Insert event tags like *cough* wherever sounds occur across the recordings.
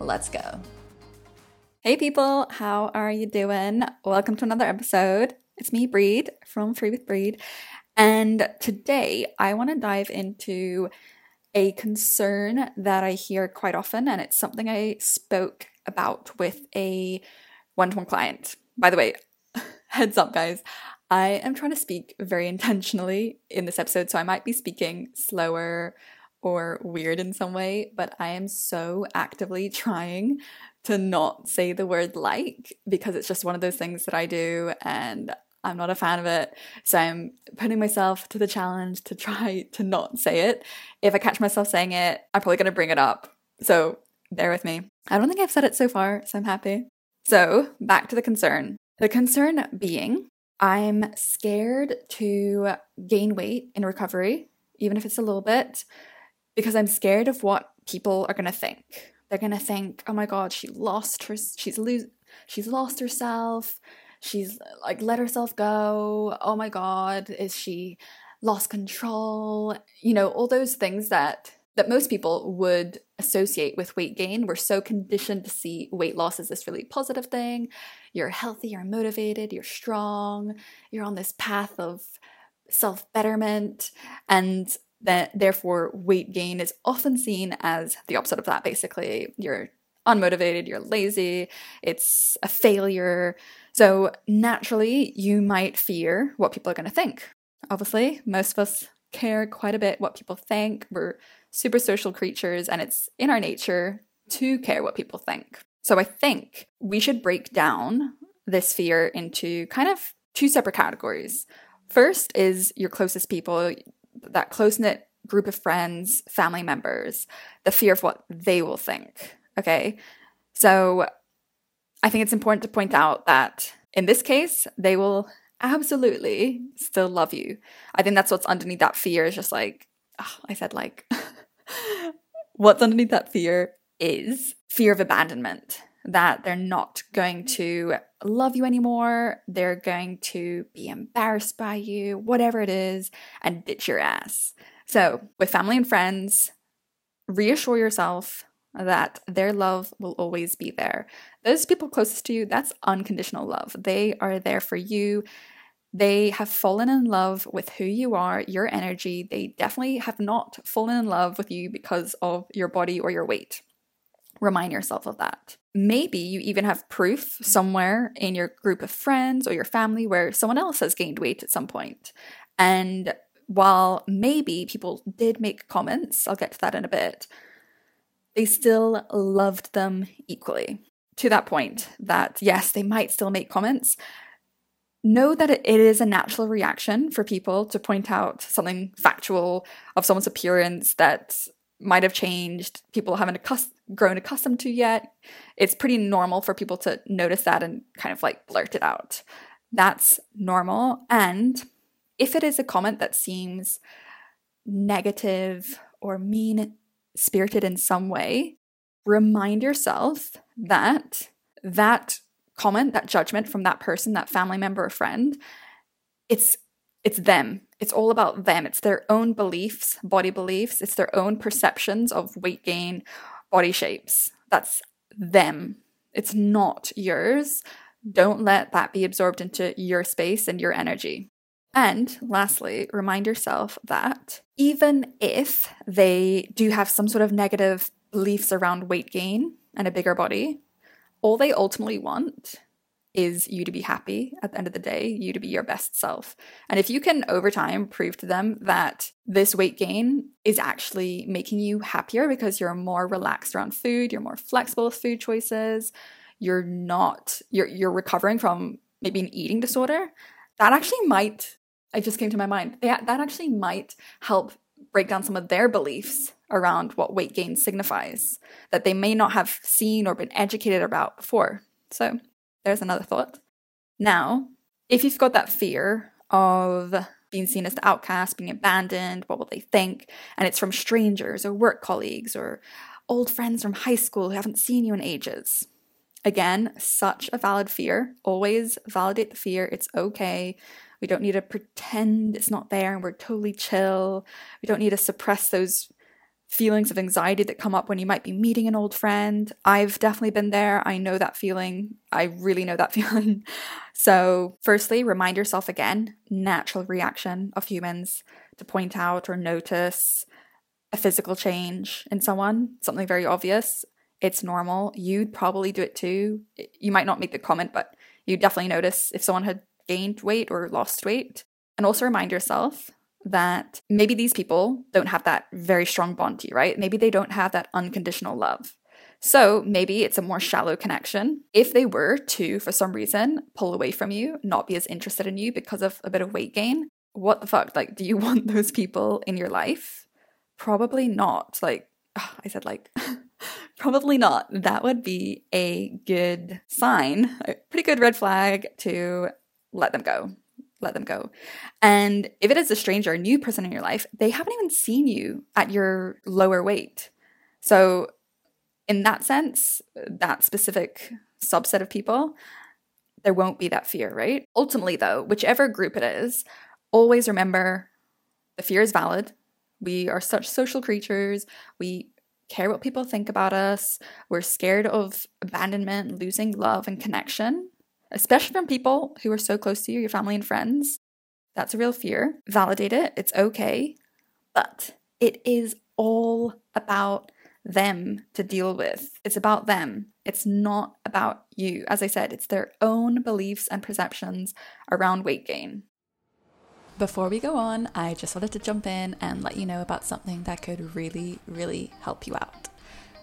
Let's go. Hey people, how are you doing? Welcome to another episode. It's me, Breed, from Free with Breed. And today I want to dive into a concern that I hear quite often, and it's something I spoke about with a one to one client. By the way, *laughs* heads up, guys, I am trying to speak very intentionally in this episode, so I might be speaking slower or weird in some way, but I am so actively *laughs* trying to not say the word like because it's just one of those things that I do and I'm not a fan of it. So I'm putting myself to the challenge to try *laughs* to not say it. If I catch myself saying it, I'm probably going to bring it up. So bear with me. I don't think I've said it so far, so I'm happy. So back to the concern. The concern being, I'm scared to gain weight in recovery, even if it's a little bit, because I'm scared of what people are going to think. They're going to think, "Oh my god, she lost her she's lose she's lost herself. She's like let herself go. Oh my god, is she lost control?" You know, all those things that that most people would associate with weight gain. We're so conditioned to see weight loss as this really positive thing. You're healthy, you're motivated, you're strong, you're on this path of self betterment. And that therefore weight gain is often seen as the opposite of that basically. You're unmotivated you're lazy it's a failure. So naturally you might fear what people are going to think. Obviously most of us care quite a bit what people think. We're super social creatures and it's in our nature to care what people think. So i think we should break down this fear into kind of two separate categories. First is your closest people that close knit group of friends, family members, the fear of what they will think. Okay. So I think it's important to point out that in this case, they will absolutely still love you. I think that's what's underneath that fear is just like, oh, I said, like, *laughs* what's underneath that fear is fear of abandonment that they're not going to love you anymore, they're going to be embarrassed by you, whatever it is, and ditch your ass. So, with family and friends, reassure yourself that their love will always be there. Those people closest to you, that's unconditional love. They are there for you. They have fallen in love with who you are, your energy. They definitely have not fallen in love with you because of your body or your weight. Remind yourself of that. Maybe you even have proof somewhere in your group of friends or your family where someone else has gained weight at some point. And while maybe people did make comments, I'll get to that in a bit, they still loved them equally. To that point, that yes, they might still make comments. Know that it is a natural reaction for people to point out something factual of someone's appearance that might have changed, people haven't grown accustomed to yet. It's pretty normal for people to notice that and kind of like blurt it out. That's normal. And if it is a comment that seems negative or mean spirited in some way, remind yourself that that comment, that judgment from that person, that family member or friend, it's it's them. It's all about them. It's their own beliefs, body beliefs, it's their own perceptions of weight gain, body shapes. That's them. It's not yours. Don't let that be absorbed into your space and your energy. And lastly, remind yourself that even if they do have some sort of negative beliefs around weight gain and a bigger body, all they ultimately want is you to be happy at the end of the day, you to be your best self. And if you can over time prove to them that this weight gain is actually making you happier because you're more relaxed around food, you're more flexible with food choices, you're not you're you're recovering from maybe an eating disorder, that actually might I just came to my mind. that actually might help break down some of their beliefs around what weight gain signifies that they may not have seen or been educated about before. So there's another thought. Now, if you've got that fear of being seen as the outcast, being abandoned, what will they think? And it's from strangers or work colleagues or old friends from high school who haven't seen you in ages. Again, such a valid fear. Always validate the fear. It's okay. We don't need to pretend it's not there and we're totally chill. We don't need to suppress those feelings of anxiety that come up when you might be meeting an old friend. I've definitely been there. I know that feeling. I really know that *laughs* feeling. So, firstly, remind yourself again natural reaction of humans to point out or notice a physical change in someone, something very obvious. It's normal. You'd probably do it too. You might not make the comment, but you definitely notice if someone had gained weight or lost weight. And also remind yourself that maybe these people don't have that very strong bond to you, right? Maybe they don't have that unconditional love. So maybe it's a more shallow connection. If they were to, for some reason, pull away from you, not be as interested in you because of a bit of weight gain, what the fuck? Like, do you *laughs* want those people in your life? Probably not. Like, oh, I said, like, *laughs* probably not. That would be a good sign, a pretty good red flag to let them go let them go. And if it is a stranger, a new person in your life, they haven't even seen you at your lower weight. So, in that sense, that specific subset of people, there won't be that fear, right? Ultimately, though, whichever group it is, always remember the fear is valid. We are such social creatures. We care what people think about us. We're scared of abandonment, losing love and connection especially from people who are so close to you, your family and friends. That's a real fear. Validate it, it's okay. But it is all about them to deal with. It's about them. It's not about you. As I said, it's their own beliefs and perceptions around weight gain. Before we go on, I just wanted to jump in and let you know about something that could really, really help you out.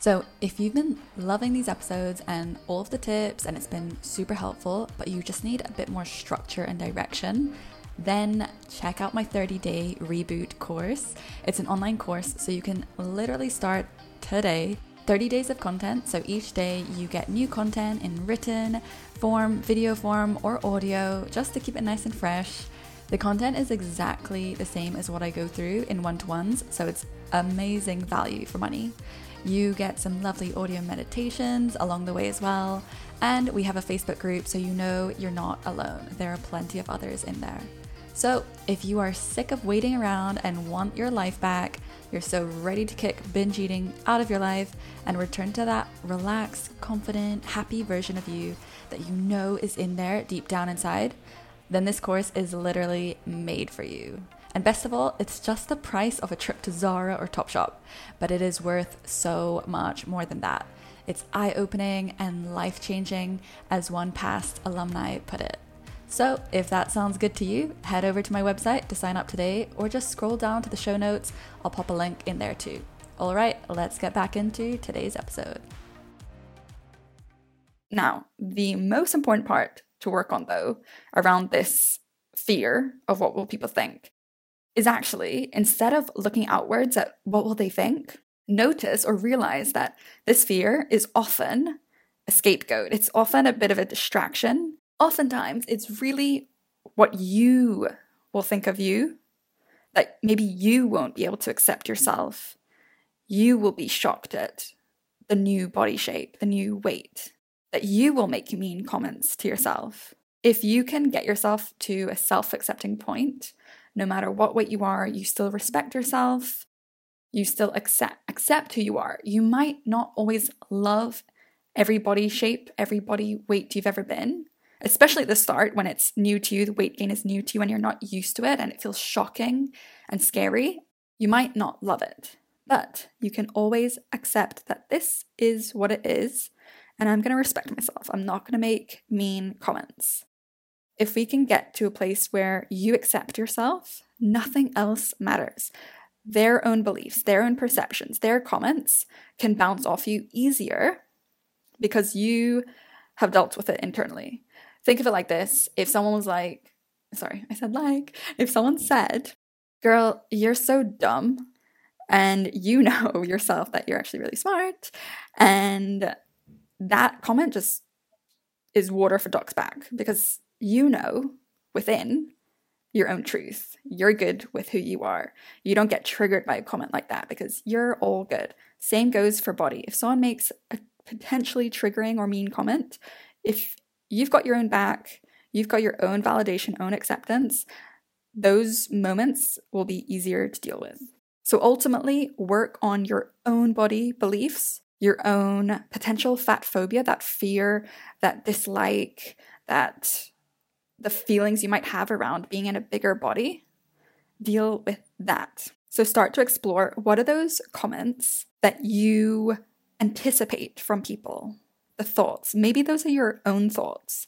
So, if you've been loving these episodes and all of the tips, and it's been super helpful, but you just need a bit more structure and direction, then check out my 30 day reboot course. It's an online course, so you can literally start today. 30 days of content, so each day you get new content in written form, video form, or audio just to keep it nice and fresh. The content is exactly the same as what I go through in one to ones, so it's amazing value for money. You get some lovely audio meditations along the way as well. And we have a Facebook group so you know you're not alone. There are plenty of others in there. So, if you are sick of waiting around and want your life back, you're so ready to kick binge eating out of your life and return to that relaxed, confident, happy version of you that you know is in there deep down inside, then this course is literally made for you. And best of all, it's just the price of a trip to Zara or Topshop, but it is worth so much more than that. It's eye opening and life changing, as one past alumni put it. So, if that sounds good to you, head over to my website to sign up today or just scroll down to the show notes. I'll pop a link in there too. All right, let's get back into today's episode. Now, the most important part to work on though around this fear of what will people think is actually instead of looking outwards at what will they think, notice or realize that this fear is often a scapegoat. It's often a bit of a distraction. Oftentimes, it's really what you will think of you, that maybe you won't be able to accept yourself. You will be shocked at the new body shape, the new weight, that you will make mean comments to yourself. If you can get yourself to a self accepting point no matter what weight you are, you still respect yourself, you still accept accept who you are. You might not always love every body shape, every body weight you've ever been, especially at the start when it's new to you, the weight gain is new to you and you're not used to it and it feels shocking and scary. You might not love it, but you can always accept that this is what it is and I'm going to respect myself. I'm not going to make mean comments if we can get to a place where you accept yourself, nothing else matters. Their own beliefs, their own perceptions, their comments can bounce off you easier because you have dealt with it internally. Think of it like this if someone was like, sorry, I said like, if someone said, girl, you're so dumb, and you *laughs* know yourself that you're actually really smart. And that comment just is water for ducks back because you know within your own truth. You're good with who you are. You don't get triggered by a comment like that because you're all good. Same goes for body. If someone makes a potentially triggering or mean comment, if you've got your own back, you've got your own validation, own acceptance, those moments will be easier to deal with. So ultimately, work on your own body beliefs, your own potential fat phobia, that fear, that dislike, that the feelings you might have around being in a bigger body. Deal with that. So start to explore what are those comments that you anticipate from people, the thoughts. Maybe those are your own thoughts.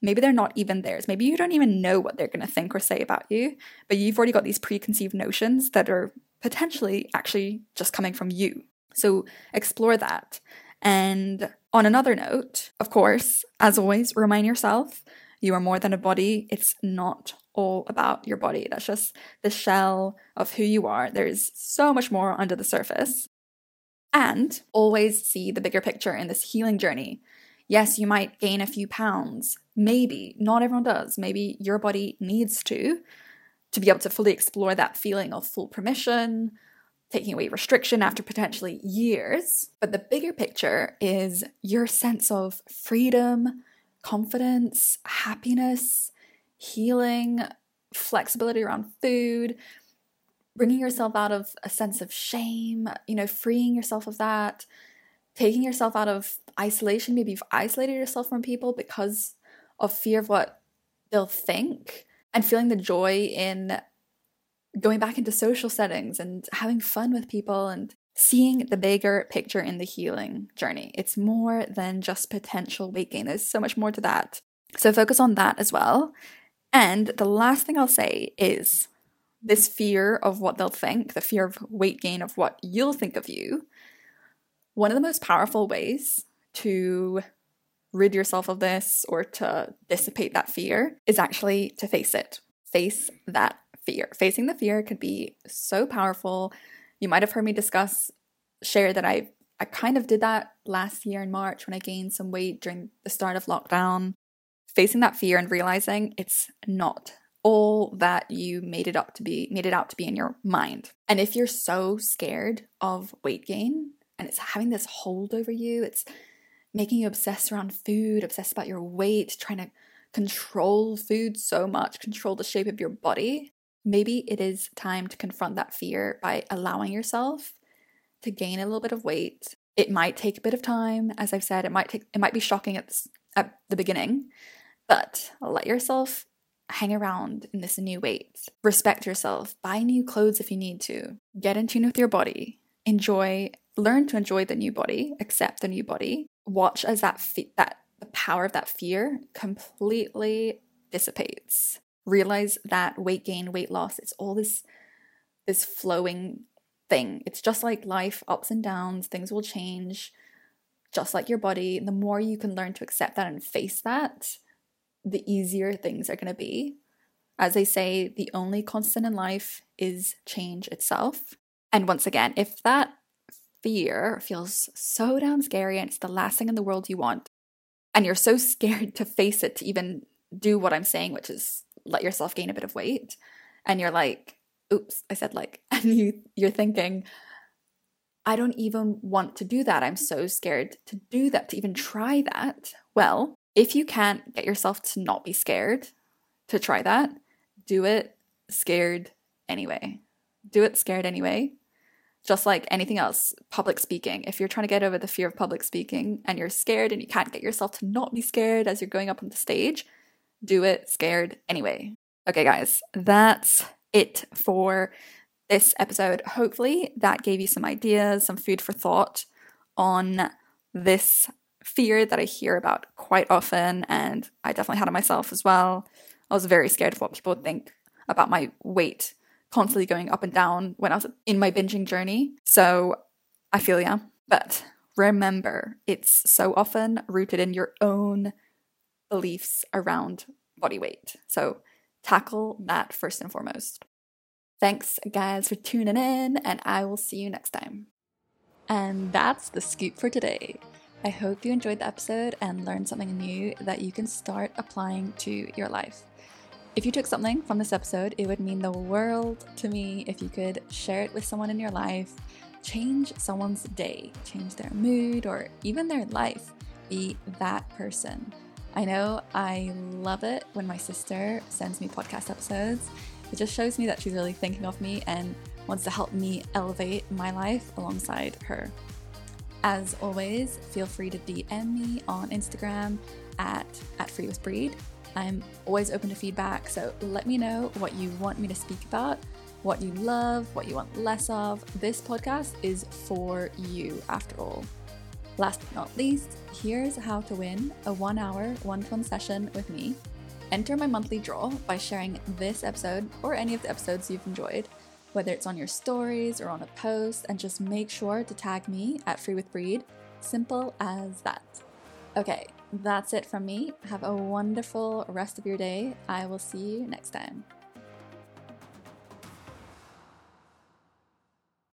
Maybe they're not even theirs. Maybe you don't even know what they're going to think or say about you, but you've already got these preconceived notions that are potentially actually just coming from you. So explore that. And on another note, of course, as always, remind yourself you are more than a body. It's not all about your body. That's just the shell of who you are. There's so much more under the surface. And always see the bigger picture in this healing journey. Yes, you might gain a few pounds. Maybe. Not everyone does. Maybe your body needs to, to be able to fully explore that feeling of full permission, taking away restriction after potentially years. But the bigger picture is your sense of freedom, confidence, happiness, healing, flexibility around food, bringing yourself out of a sense of shame, you know, freeing yourself of that, taking yourself out of isolation. Maybe you've isolated yourself from people because of fear of what they'll think, and feeling the joy in going back into social settings and having fun with people and seeing the bigger picture in the healing journey. It's more than just potential weight gain, there's so much more to that. So focus on that as well. And the last thing I'll say is this fear of what they'll think, the fear of weight gain, of what you'll think of you. One of the most powerful ways to rid yourself of this or to dissipate that fear is actually to face it. Face that fear. Facing the fear could be so powerful. You might have heard me discuss, share that I I kind of did that last year in March when I gained some weight during the start of lockdown. Facing that fear and realizing it's not all that you made it up to be, made it out to be in your mind. And if you're so scared of weight gain and it's having this hold over you, it's making you obsessed around food, obsessed about your weight, trying to control food so much, control the shape of your body, maybe it is time to confront that fear by allowing yourself to gain a little bit of weight. It might take a bit of time, as I've said, it might take it might be shocking at, at the beginning, but let yourself hang around in this new weight. Respect yourself, buy new clothes if you need to. Get in tune with your body. Enjoy, learn to enjoy the new body, accept the new body. Watch as that fe- that the power of that fear completely dissipates realize that weight gain, weight loss, it's all this this flowing thing. It's just like life, ups and downs, things will change, just like your body. The more you can learn to accept that and face that, the easier things are going to be. As they say, the only constant in life is change itself. And once again, if that fear feels so damn scary and it's the last thing in the world you want, and you're so *laughs* scared to face it to even do what I'm saying, which is let yourself gain a bit of weight. And you're like oops i said like *laughs* and you you're thinking i don't even want to do that. I'm so scared to do that to even try that. Well if you can't get yourself to not be scared to try that do it scared anyway. Do it scared anyway. Just like anything else public speaking. If you're trying to get over the fear of public speaking and you're scared and you can't get yourself to not be scared as you're going up on the stage do it scared anyway. Okay, guys, that's it for this episode. Hopefully, that gave you some ideas, some food for thought on this fear that I hear about quite often, and I definitely had it myself as well. I was very scared of what people would think about my weight constantly going up and down when I was in my binging journey. So I feel yeah. But remember, it's so often rooted in your own beliefs around body weight. So tackle that first and foremost. Thanks, guys, for tuning in, and I will see you next time. And that's the scoop for today. I hope you enjoyed the episode and learned something new that you can start applying to your life. If you took something from this episode, it would mean the world to me if you could share it with someone in your life, change someone's day, change their mood, or even their life. Be that person. I know I love it when my sister sends me podcast episodes. It just shows me that she's really thinking of me and wants to help me elevate my life alongside her. As always, feel free to DM me on Instagram at, at Free with Breed. I'm always open to feedback, so let me know what you want me to speak about, what you love, what you want less of. This podcast is for you, after all. Last but not least, here's how to win a one hour one to one session with me. Enter my monthly draw by sharing this episode or any of the episodes you've enjoyed whether it's on your stories or on a post, and just make sure to tag me at Free with Breed. Simple as that. Okay, that's it from me. Have a wonderful rest of your day. I will see you next time.